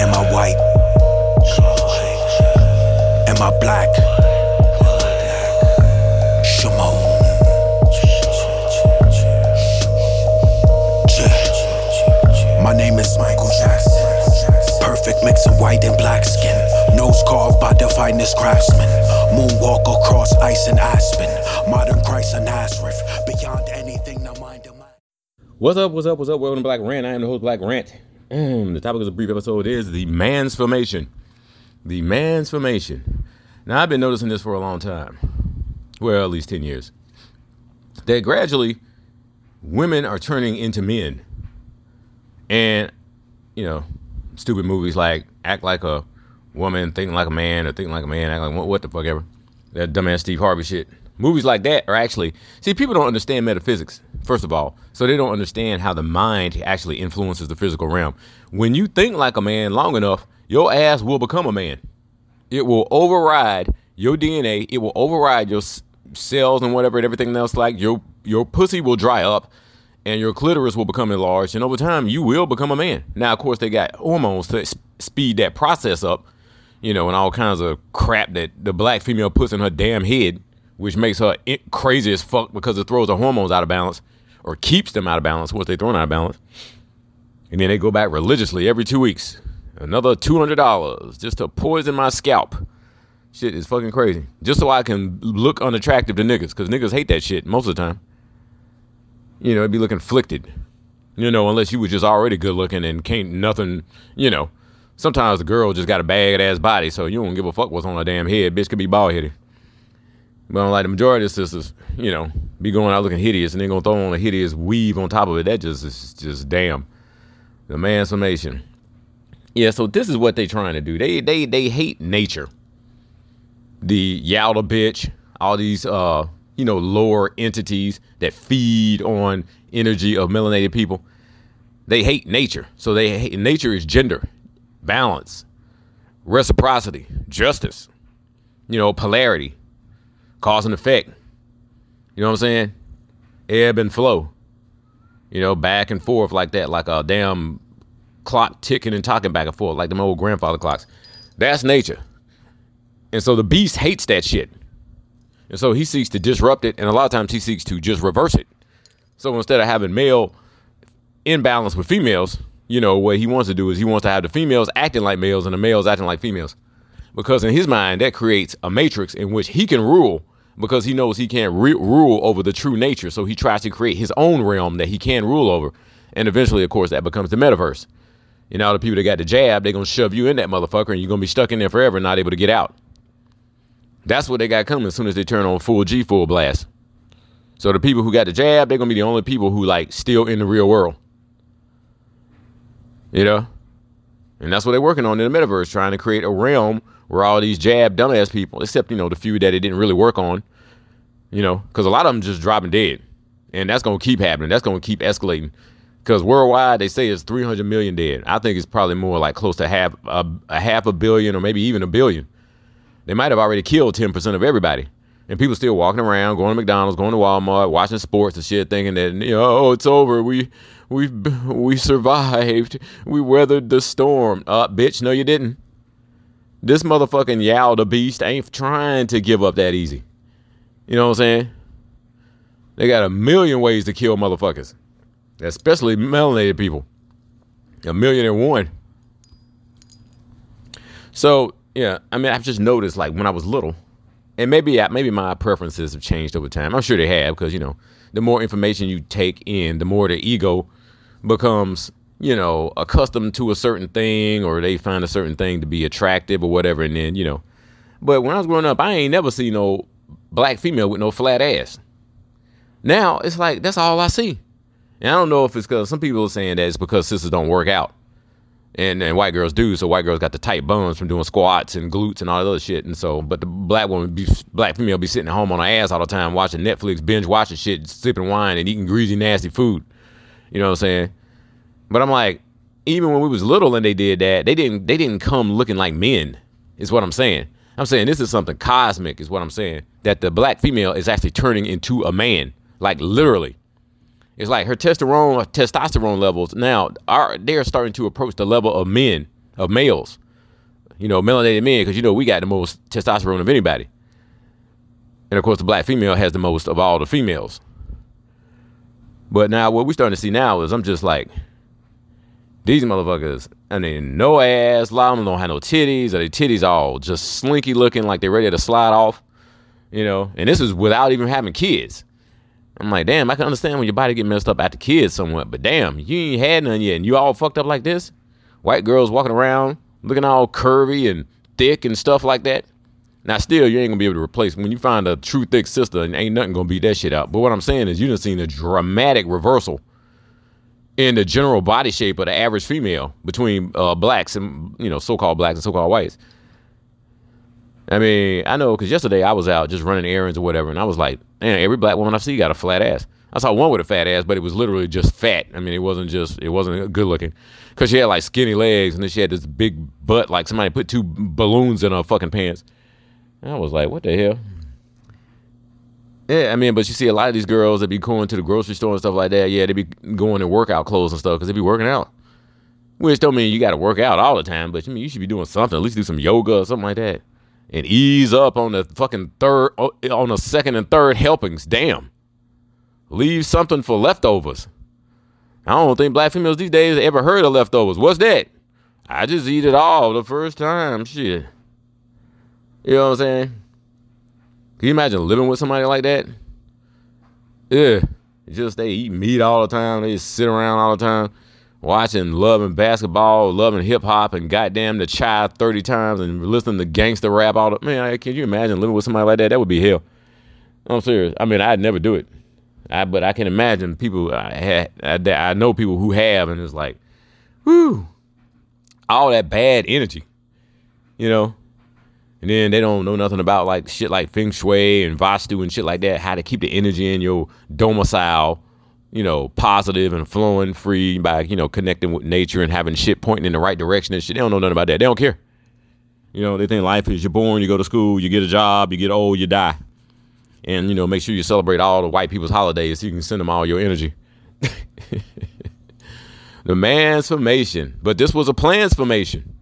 Am I white? Am I black? Shimon. My name is Michael Jackson. Perfect mix of white and black skin. Nose carved by the finest craftsman. Moonwalk across ice and aspen. Modern Christ and Nazareth. What's up? What's up? What's up? Welcome to Black Rant. I am the host, Black Rant. The topic of the brief episode is the mansformation. The mansformation. Now, I've been noticing this for a long time. Well, at least 10 years. That gradually women are turning into men. And, you know, stupid movies like Act Like a Woman, Think Like a Man, or Think Like a Man, Act Like what the fuck ever. That dumbass Steve Harvey shit. Movies like that are actually, see, people don't understand metaphysics, first of all. So they don't understand how the mind actually influences the physical realm. When you think like a man long enough, your ass will become a man. It will override your DNA. It will override your cells and whatever and everything else. Like your your pussy will dry up, and your clitoris will become enlarged, and over time you will become a man. Now, of course, they got hormones to speed that process up, you know, and all kinds of crap that the black female puts in her damn head, which makes her crazy as fuck because it throws her hormones out of balance or keeps them out of balance once they're thrown out of balance. And then they go back religiously every two weeks. Another $200 just to poison my scalp. Shit is fucking crazy. Just so I can look unattractive to niggas, because niggas hate that shit most of the time. You know, it'd be looking flicted. You know, unless you was just already good looking and can't nothing, you know. Sometimes the girl just got a bad ass body, so you don't give a fuck what's on her damn head. Bitch could be bald headed. But like the majority of sisters, you know, be going out looking hideous and then gonna throw on a hideous weave on top of it. That just is just damn. The mansformation. Yeah, so this is what they trying to do. They they they hate nature. The Yowda bitch, all these uh, you know, lower entities that feed on energy of melanated people. They hate nature. So they hate nature is gender, balance, reciprocity, justice, you know, polarity, cause and effect. You know what I'm saying? Ebb and flow. You know, back and forth like that, like a damn clock ticking and talking back and forth, like them old grandfather clocks. That's nature. And so the beast hates that shit. And so he seeks to disrupt it, and a lot of times he seeks to just reverse it. So instead of having male imbalance with females, you know, what he wants to do is he wants to have the females acting like males and the males acting like females. Because in his mind, that creates a matrix in which he can rule because he knows he can't re- rule over the true nature. So he tries to create his own realm that he can rule over. And eventually, of course, that becomes the metaverse. You know, the people that got the jab, they're going to shove you in that motherfucker and you're going to be stuck in there forever not able to get out. That's what they got coming as soon as they turn on full G, full blast. So the people who got the jab, they're going to be the only people who, like, still in the real world. You know? And that's what they're working on in the metaverse, trying to create a realm where all these jab dumbass people, except, you know, the few that it didn't really work on, you know, because a lot of them just dropping dead. And that's going to keep happening. That's going to keep escalating. Because worldwide, they say it's 300 million dead. I think it's probably more like close to half a, a half a billion or maybe even a billion. They might have already killed 10% of everybody. And people still walking around, going to McDonald's, going to Walmart, watching sports and shit, thinking that, you know, oh, it's over. We we we survived. We weathered the storm. Uh, bitch, no, you didn't. This motherfucking Yao the Beast ain't trying to give up that easy. You know what I'm saying? They got a million ways to kill motherfuckers, especially melanated people. A million and one. So yeah, I mean, I've just noticed like when I was little, and maybe maybe my preferences have changed over time. I'm sure they have because you know, the more information you take in, the more the ego becomes you know accustomed to a certain thing, or they find a certain thing to be attractive or whatever, and then you know. But when I was growing up, I ain't never seen no black female with no flat ass. Now it's like that's all I see. And I don't know if it's because some people are saying that it's because sisters don't work out. And, and white girls do, so white girls got the tight bones from doing squats and glutes and all that other shit. And so, but the black woman, be, black female, be sitting at home on her ass all the time, watching Netflix, binge watching shit, sipping wine, and eating greasy, nasty food. You know what I'm saying? But I'm like, even when we was little and they did that, they didn't they didn't come looking like men. Is what I'm saying. I'm saying this is something cosmic. Is what I'm saying. That the black female is actually turning into a man, like literally. It's like her testosterone testosterone levels now are they're starting to approach the level of men of males, you know, melanated men because you know we got the most testosterone of anybody, and of course the black female has the most of all the females. But now what we're starting to see now is I'm just like these motherfuckers. I mean, no ass. A lot of them don't have no titties, or their titties all just slinky looking, like they're ready to slide off. You know, and this is without even having kids. I'm like, damn, I can understand when your body get messed up after kids somewhat, but damn, you ain't had none yet, and you all fucked up like this. White girls walking around looking all curvy and thick and stuff like that. Now, still, you ain't gonna be able to replace when you find a true thick sister, and ain't nothing gonna beat that shit out. But what I'm saying is, you done seen a dramatic reversal in the general body shape of the average female between uh, blacks and you know so-called blacks and so-called whites. I mean, I know because yesterday I was out just running errands or whatever, and I was like, man, every black woman I see got a flat ass. I saw one with a fat ass, but it was literally just fat. I mean, it wasn't just it wasn't good looking because she had like skinny legs and then she had this big butt, like somebody put two balloons in her fucking pants. And I was like, what the hell? Yeah, I mean, but you see a lot of these girls that be going to the grocery store and stuff like that. Yeah, they be going in workout clothes and stuff because they be working out. Which don't mean you got to work out all the time, but you mean you should be doing something. At least do some yoga or something like that, and ease up on the fucking third, oh, on the second and third helpings. Damn, leave something for leftovers. I don't think black females these days ever heard of leftovers. What's that? I just eat it all the first time. Shit. You know what I'm saying? Can you imagine living with somebody like that? Yeah. Just they eat meat all the time. They just sit around all the time watching, loving basketball, loving hip hop, and goddamn the child 30 times and listening to gangster rap all the man, can you imagine living with somebody like that? That would be hell. I'm serious. I mean, I'd never do it. I, but I can imagine people uh, I, I, I know people who have, and it's like, whoo, all that bad energy, you know. And then they don't know nothing about like shit like feng shui and vastu and shit like that. How to keep the energy in your domicile, you know, positive and flowing free by you know connecting with nature and having shit pointing in the right direction and shit. They don't know nothing about that. They don't care. You know, they think life is you're born, you go to school, you get a job, you get old, you die. And you know, make sure you celebrate all the white people's holidays so you can send them all your energy. the mansformation, but this was a plan's formation.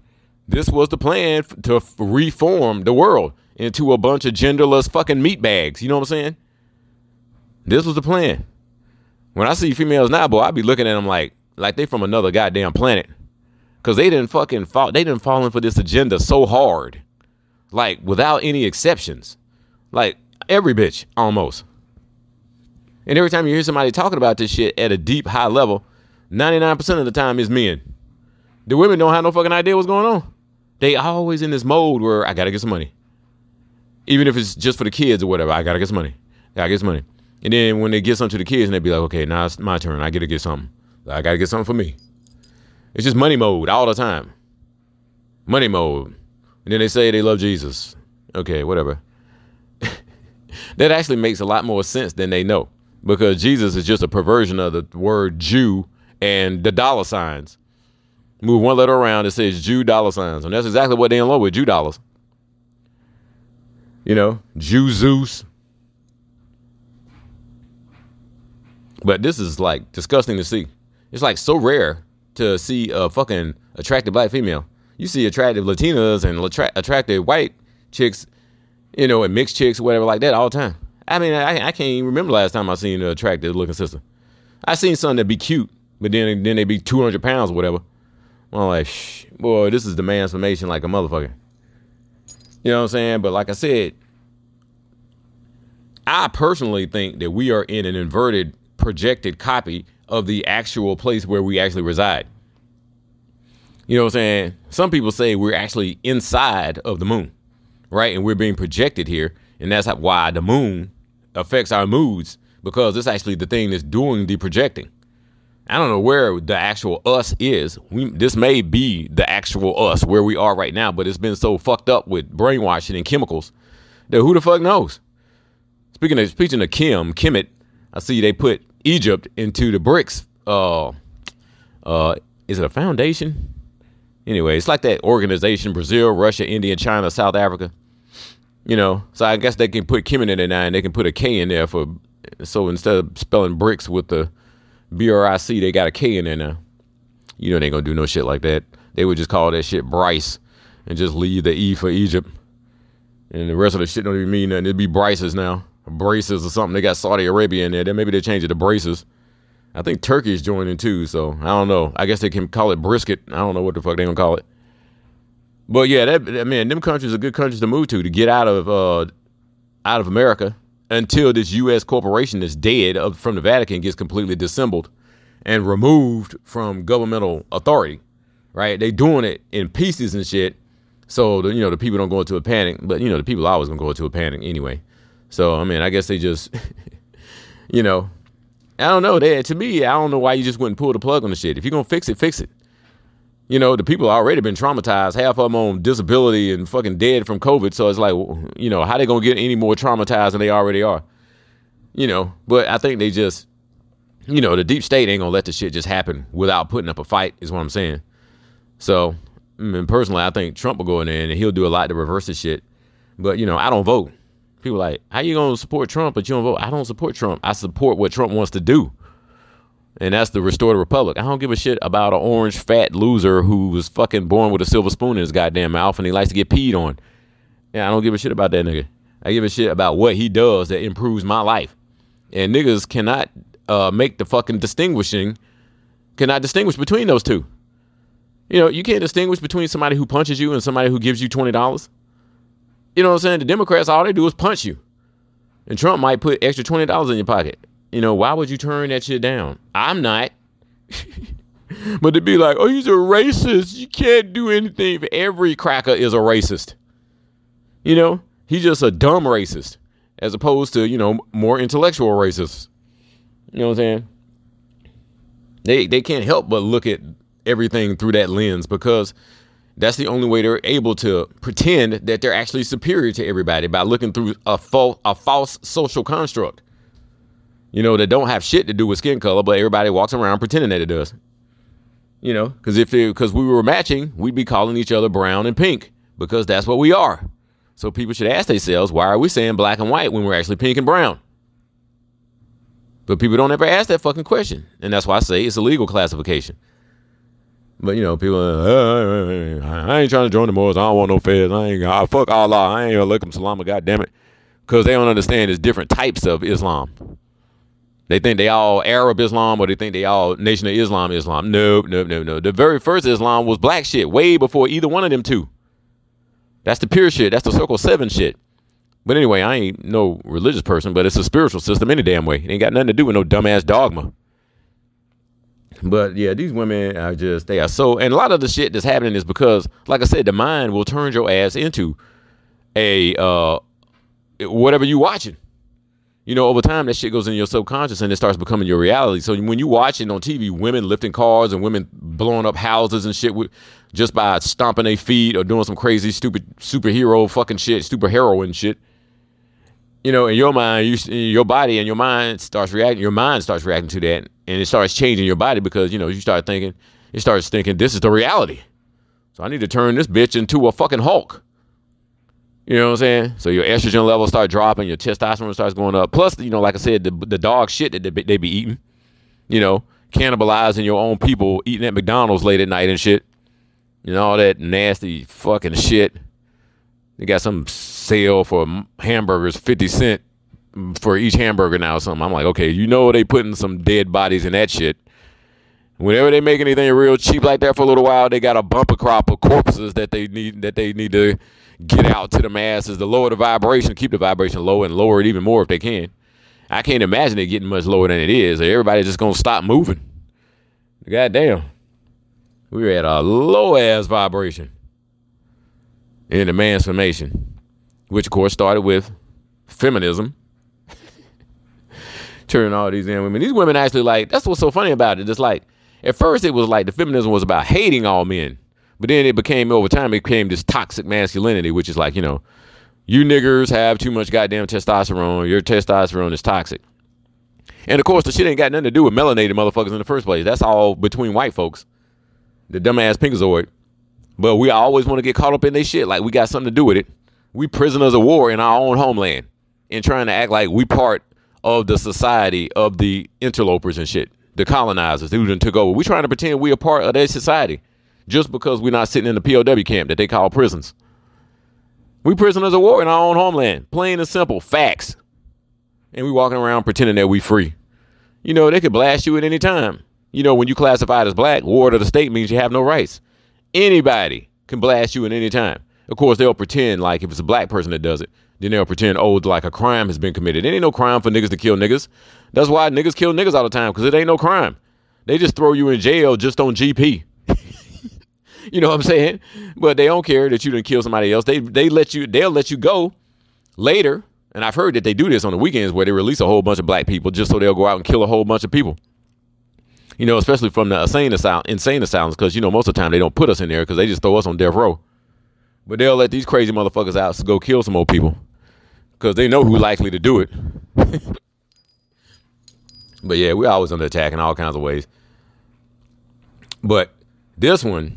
This was the plan to reform the world into a bunch of genderless fucking meat bags. You know what I'm saying? This was the plan. When I see females now, boy, I be looking at them like like they from another goddamn planet. Cause they didn't fucking fall they didn't fall in for this agenda so hard. Like without any exceptions. Like every bitch almost. And every time you hear somebody talking about this shit at a deep high level, 99% of the time is men. The women don't have no fucking idea what's going on. They always in this mode where I gotta get some money. Even if it's just for the kids or whatever, I gotta get some money. I gotta get some money. And then when they get something to the kids and they be like, okay, now it's my turn. I gotta get something. I gotta get something for me. It's just money mode all the time. Money mode. And then they say they love Jesus. Okay, whatever. that actually makes a lot more sense than they know. Because Jesus is just a perversion of the word Jew and the dollar signs. Move one letter around, it says Jew dollar signs. And that's exactly what they in love with, Jew dollars. You know, Jew Zeus. But this is like disgusting to see. It's like so rare to see a fucking attractive black female. You see attractive Latinas and attractive white chicks, you know, and mixed chicks, whatever like that all the time. I mean, I, I can't even remember last time I seen an attractive looking sister. I seen something that be cute, but then then they be 200 pounds or whatever. I'm like, Shh, boy, this is the mansformation like a motherfucker. You know what I'm saying? But like I said, I personally think that we are in an inverted, projected copy of the actual place where we actually reside. You know what I'm saying? Some people say we're actually inside of the moon, right? And we're being projected here. And that's why the moon affects our moods because it's actually the thing that's doing the projecting. I don't know where the actual us is. We, this may be the actual us where we are right now, but it's been so fucked up with brainwashing and chemicals that who the fuck knows? Speaking of speaking of Kim, Kemet, I see they put Egypt into the BRICS. Uh, uh, is it a foundation? Anyway, it's like that organization: Brazil, Russia, India, China, South Africa. You know, so I guess they can put Kemet in there now, and they can put a K in there for so instead of spelling bricks with the B-R-I-C, they got a K in there now. You know they ain't gonna do no shit like that. They would just call that shit Bryce and just leave the E for Egypt. And the rest of the shit don't even mean nothing. It'd be Bryces now. Braces or something. They got Saudi Arabia in there. Then maybe they change it to braces. I think Turkey's joining too, so I don't know. I guess they can call it brisket. I don't know what the fuck they gonna call it. But yeah, that I mean, them countries are good countries to move to to get out of uh, out of America until this U.S. corporation is dead of, from the Vatican gets completely dissembled and removed from governmental authority. Right? They doing it in pieces and shit. So the, you know the people don't go into a panic, but you know the people are always gonna go into a panic anyway. So I mean, I guess they just, you know, I don't know. They, to me, I don't know why you just wouldn't pull the plug on the shit. If you're gonna fix it, fix it. You know, the people already been traumatized. Half of them on disability and fucking dead from COVID. So it's like, you know, how they gonna get any more traumatized than they already are? You know, but I think they just, you know, the deep state ain't gonna let the shit just happen without putting up a fight. Is what I'm saying. So, mm, I mean, personally, I think Trump will go in there and he'll do a lot to reverse the shit. But you know, I don't vote. People like, how you gonna support Trump but you don't vote? I don't support Trump. I support what Trump wants to do and that's the restore the republic. I don't give a shit about an orange fat loser who was fucking born with a silver spoon in his goddamn mouth and he likes to get peed on. Yeah, I don't give a shit about that nigga. I give a shit about what he does that improves my life. And niggas cannot uh, make the fucking distinguishing, cannot distinguish between those two. You know, you can't distinguish between somebody who punches you and somebody who gives you twenty dollars. You know what I'm saying? The Democrats all they do is punch you, and Trump might put extra twenty dollars in your pocket. You know, why would you turn that shit down? I'm not. but to be like, oh, he's a racist. You can't do anything. Every cracker is a racist. You know, he's just a dumb racist as opposed to, you know, more intellectual racists. You know what I'm saying? They they can't help but look at everything through that lens because that's the only way they're able to pretend that they're actually superior to everybody by looking through a, a false social construct you know, that don't have shit to do with skin color, but everybody walks around pretending that it does. You know, because if because we were matching, we'd be calling each other brown and pink because that's what we are. So people should ask themselves, why are we saying black and white when we're actually pink and brown? But people don't ever ask that fucking question, and that's why I say it's a legal classification. But you know, people, uh, uh, uh, uh I ain't trying to join the Moors. I don't want no feds. I ain't. I fuck Allah. I ain't gonna look them salam. God damn it, because they don't understand there's different types of Islam. They think they all Arab Islam or they think they all Nation of Islam Islam. Nope, nope, nope, no. The very first Islam was black shit, way before either one of them two. That's the pure shit. That's the circle seven shit. But anyway, I ain't no religious person, but it's a spiritual system any damn way. It ain't got nothing to do with no dumbass dogma. But yeah, these women are just they are so and a lot of the shit that's happening is because, like I said, the mind will turn your ass into a uh whatever you watching you know, over time that shit goes in your subconscious and it starts becoming your reality. So when you watch it on TV, women lifting cars and women blowing up houses and shit with, just by stomping their feet or doing some crazy, stupid superhero fucking shit, super heroin shit. You know, in your mind, you, your body and your mind starts reacting. Your mind starts reacting to that, and it starts changing your body because you know you start thinking, it starts thinking this is the reality. So I need to turn this bitch into a fucking Hulk. You know what I'm saying? So your estrogen levels start dropping, your testosterone starts going up. Plus, you know, like I said, the, the dog shit that they, be eating, you know, cannibalizing your own people, eating at McDonald's late at night and shit. You know, all that nasty fucking shit. They got some sale for hamburgers, 50 cent for each hamburger now or something. I'm like, okay, you know they putting some dead bodies in that shit. Whenever they make anything real cheap like that for a little while, they got a bumper crop of corpses that they need that they need to get out to the masses to lower the vibration, keep the vibration low and lower it even more if they can. I can't imagine it getting much lower than it is. Everybody's just gonna stop moving. God damn. We're at a low ass vibration in the mansformation, which of course started with feminism. Turning all these damn women. These women actually like that's what's so funny about it. Just like at first it was like the feminism was about hating all men. But then it became over time, it became this toxic masculinity, which is like, you know, you niggers have too much goddamn testosterone. Your testosterone is toxic. And of course, the shit ain't got nothing to do with melanated motherfuckers in the first place. That's all between white folks. The dumbass pinkazoid. But we always want to get caught up in this shit like we got something to do with it. We prisoners of war in our own homeland and trying to act like we part of the society of the interlopers and shit. the colonizers who done took over. We trying to pretend we a part of their society just because we're not sitting in the POW camp that they call prisons. We prisoners of war in our own homeland. Plain and simple. Facts. And we walking around pretending that we free. You know, they could blast you at any time. You know, when you classified as black, ward of the state means you have no rights. Anybody can blast you at any time. Of course, they'll pretend like if it's a black person that does it, then they'll pretend, oh, like a crime has been committed. It ain't no crime for niggas to kill niggas. That's why niggas kill niggas all the time, because it ain't no crime. They just throw you in jail just on GP. You know what I'm saying? But they don't care that you didn't kill somebody else. They they let you they'll let you go later. And I've heard that they do this on the weekends where they release a whole bunch of black people just so they'll go out and kill a whole bunch of people. You know, especially from the insane asylum, insane asylums, because you know most of the time they don't put us in there because they just throw us on death row. But they'll let these crazy motherfuckers out to go kill some more people because they know who's likely to do it. but yeah, we're always under attack in all kinds of ways. But this one,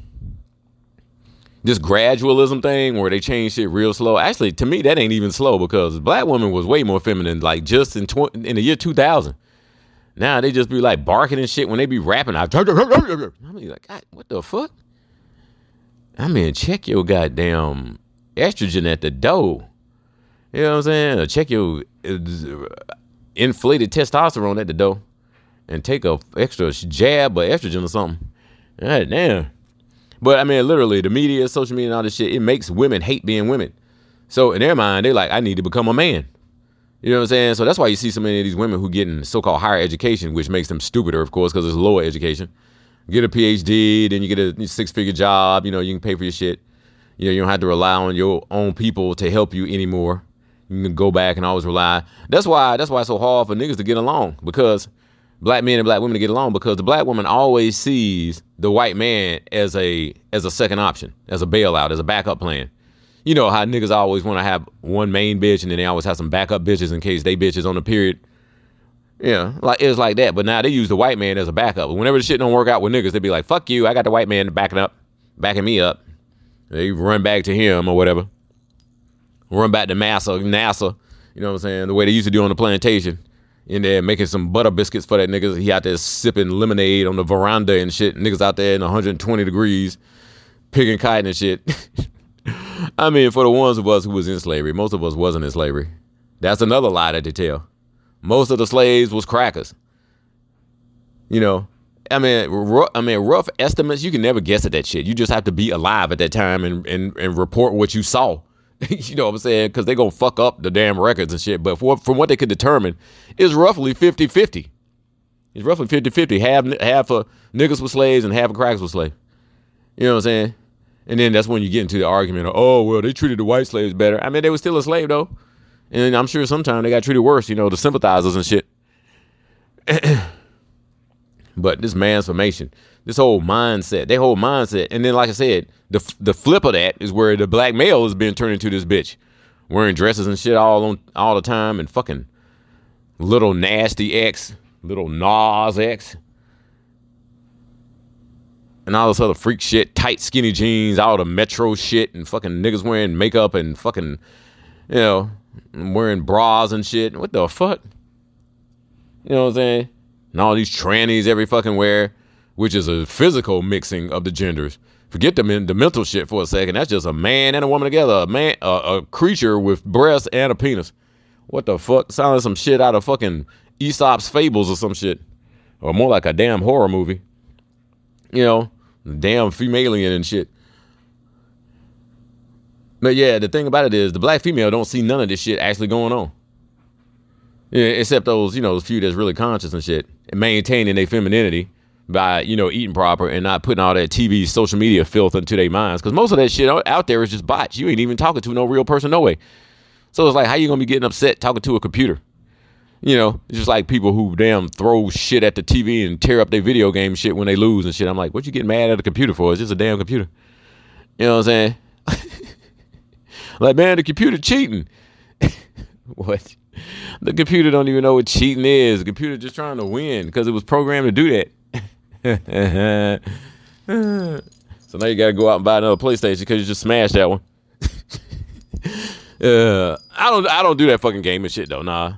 this gradualism thing where they change shit real slow. Actually, to me, that ain't even slow because black woman was way more feminine, like just in tw- in the year 2000. Now they just be like barking and shit when they be rapping. I mean, like, God, what the fuck? I mean, check your goddamn estrogen at the door. You know what I'm saying? Or check your uh, inflated testosterone at the door and take a extra jab of estrogen or something. God damn. But I mean, literally, the media, social media, and all this shit, it makes women hate being women. So in their mind, they're like, I need to become a man. You know what I'm saying? So that's why you see so many of these women who get in so-called higher education, which makes them stupider, of course, because it's lower education. Get a PhD, then you get a six-figure job. You know, you can pay for your shit. You know, you don't have to rely on your own people to help you anymore. You can go back and always rely. That's why. That's why it's so hard for niggas to get along because black men and black women to get along because the black woman always sees the white man as a as a second option, as a bailout, as a backup plan. You know how niggas always want to have one main bitch and then they always have some backup bitches in case they bitches on the period. Yeah, like it's like that. But now they use the white man as a backup. Whenever the shit don't work out with niggas, they be like, "Fuck you! I got the white man backing up, backing me up." They run back to him or whatever. Run back to massa, massa. You know what I'm saying? The way they used to do on the plantation in there making some butter biscuits for that niggas. He out there sipping lemonade on the veranda and shit. Niggas out there in 120 degrees, picking cotton and shit. I mean, for the ones of us who was in slavery, most of us wasn't in slavery. That's another lie that they tell. Most of the slaves was crackers. You know, I mean, rough, I mean, rough estimates. You can never guess at that shit. You just have to be alive at that time and and, and report what you saw. you know what I'm saying? Because they're going to fuck up the damn records and shit. But for, from what they could determine, it's roughly 50 50. It's roughly 50 50. Half, half of niggas were slaves and half of crackers were slaves. You know what I'm saying? And then that's when you get into the argument of, oh, well, they treated the white slaves better. I mean, they were still a slave, though. And I'm sure sometimes they got treated worse, you know, the sympathizers and shit. but this mansformation, this whole mindset, their whole mindset. And then, like I said, the the flip of that is where the black male has been turned into this bitch, wearing dresses and shit all on all the time, and fucking little nasty X, little Nas X, and all this other freak shit, tight skinny jeans, all the metro shit, and fucking niggas wearing makeup and fucking, you know, wearing bras and shit. What the fuck? You know what I'm saying? And all these trannies every fucking wear which is a physical mixing of the genders. Forget the, the mental shit for a second. That's just a man and a woman together, a man, a, a creature with breasts and a penis. What the fuck? Sounds like some shit out of fucking Aesop's fables or some shit, or more like a damn horror movie. You know, damn female alien and shit. But yeah, the thing about it is the black female don't see none of this shit actually going on. Yeah, except those, you know, few that's really conscious and shit, maintaining their femininity by you know eating proper and not putting all that TV, social media filth into their minds. Because most of that shit out there is just bots. You ain't even talking to no real person, no way. So it's like, how you gonna be getting upset talking to a computer? You know, just like people who damn throw shit at the TV and tear up their video game shit when they lose and shit. I'm like, what you getting mad at a computer for? It's just a damn computer. You know what I'm saying? like, man, the computer cheating. what? The computer don't even know what cheating is. The computer just trying to win because it was programmed to do that. so now you gotta go out and buy another PlayStation because you just smashed that one. uh, I don't I don't do that fucking gaming shit though. Nah,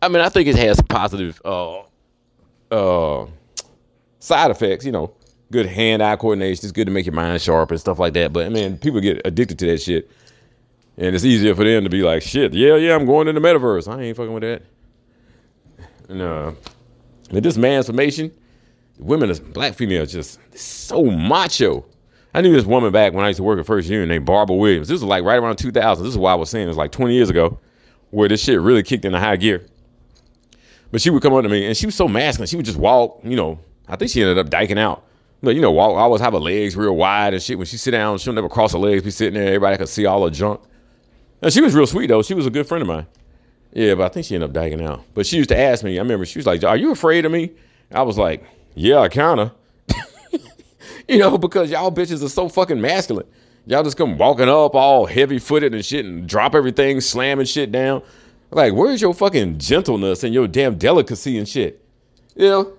I mean I think it has positive uh uh side effects, you know, good hand-eye coordination. It's good to make your mind sharp and stuff like that. But I mean, people get addicted to that shit, and it's easier for them to be like, "Shit, yeah, yeah, I'm going in the metaverse. I ain't fucking with that." No, and this mansformation, women, black females, just so macho. I knew this woman back when I used to work at First Union named Barbara Williams. This was like right around 2000. This is why I was saying it was like 20 years ago, where this shit really kicked into high gear. But she would come up to me and she was so masculine. She would just walk, you know. I think she ended up diking out. But you know, walk, always have her legs real wide and shit. When she sit down, she'll never cross her legs, be sitting there, everybody could see all her junk. And she was real sweet though. She was a good friend of mine. Yeah, but I think she ended up dying out. But she used to ask me, I remember she was like, Are you afraid of me? I was like, Yeah, kinda. you know, because y'all bitches are so fucking masculine. Y'all just come walking up all heavy footed and shit and drop everything, slamming shit down. Like, where's your fucking gentleness and your damn delicacy and shit? You know?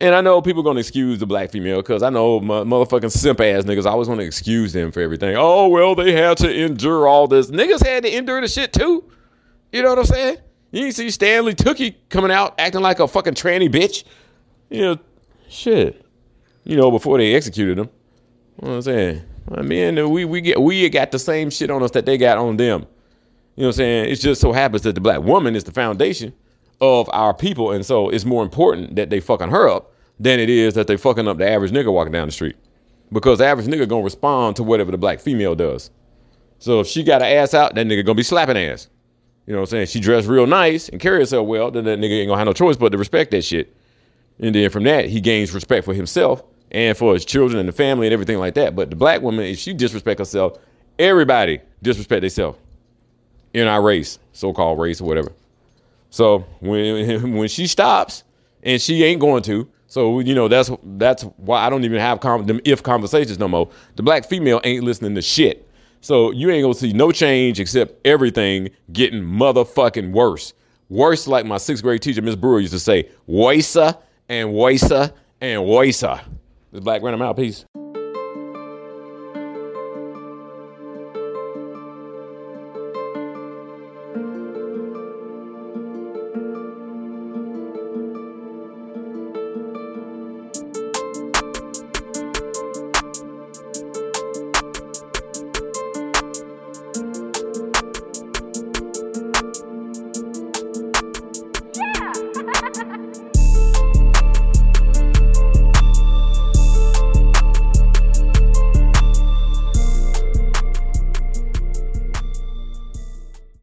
And I know people gonna excuse the black female because I know my motherfucking simp ass niggas always want to excuse them for everything. Oh well, they had to endure all this. Niggas had to endure the shit too. You know what I'm saying? You see Stanley Tookie coming out acting like a fucking tranny bitch. You know, shit. You know, before they executed him. You know what I'm saying? I mean, we we get we got the same shit on us that they got on them. You know what I'm saying? It just so happens that the black woman is the foundation of our people, and so it's more important that they fucking her up than it is that they fucking up the average nigga walking down the street. Because the average nigga gonna respond to whatever the black female does. So if she got an ass out, that nigga gonna be slapping ass. You know what I'm saying? She dressed real nice and carry herself well, then that nigga ain't gonna have no choice but to respect that shit. And then from that, he gains respect for himself and for his children and the family and everything like that. But the black woman, if she disrespect herself, everybody disrespect themselves in our race, so-called race or whatever. So when when she stops, and she ain't going to, so you know that's that's why I don't even have them if conversations no more. The black female ain't listening to shit. So you ain't gonna see no change except everything getting motherfucking worse. Worse, like my sixth grade teacher, Miss Brewer, used to say, "Woisa and woisa and woisa." This black random out. Peace.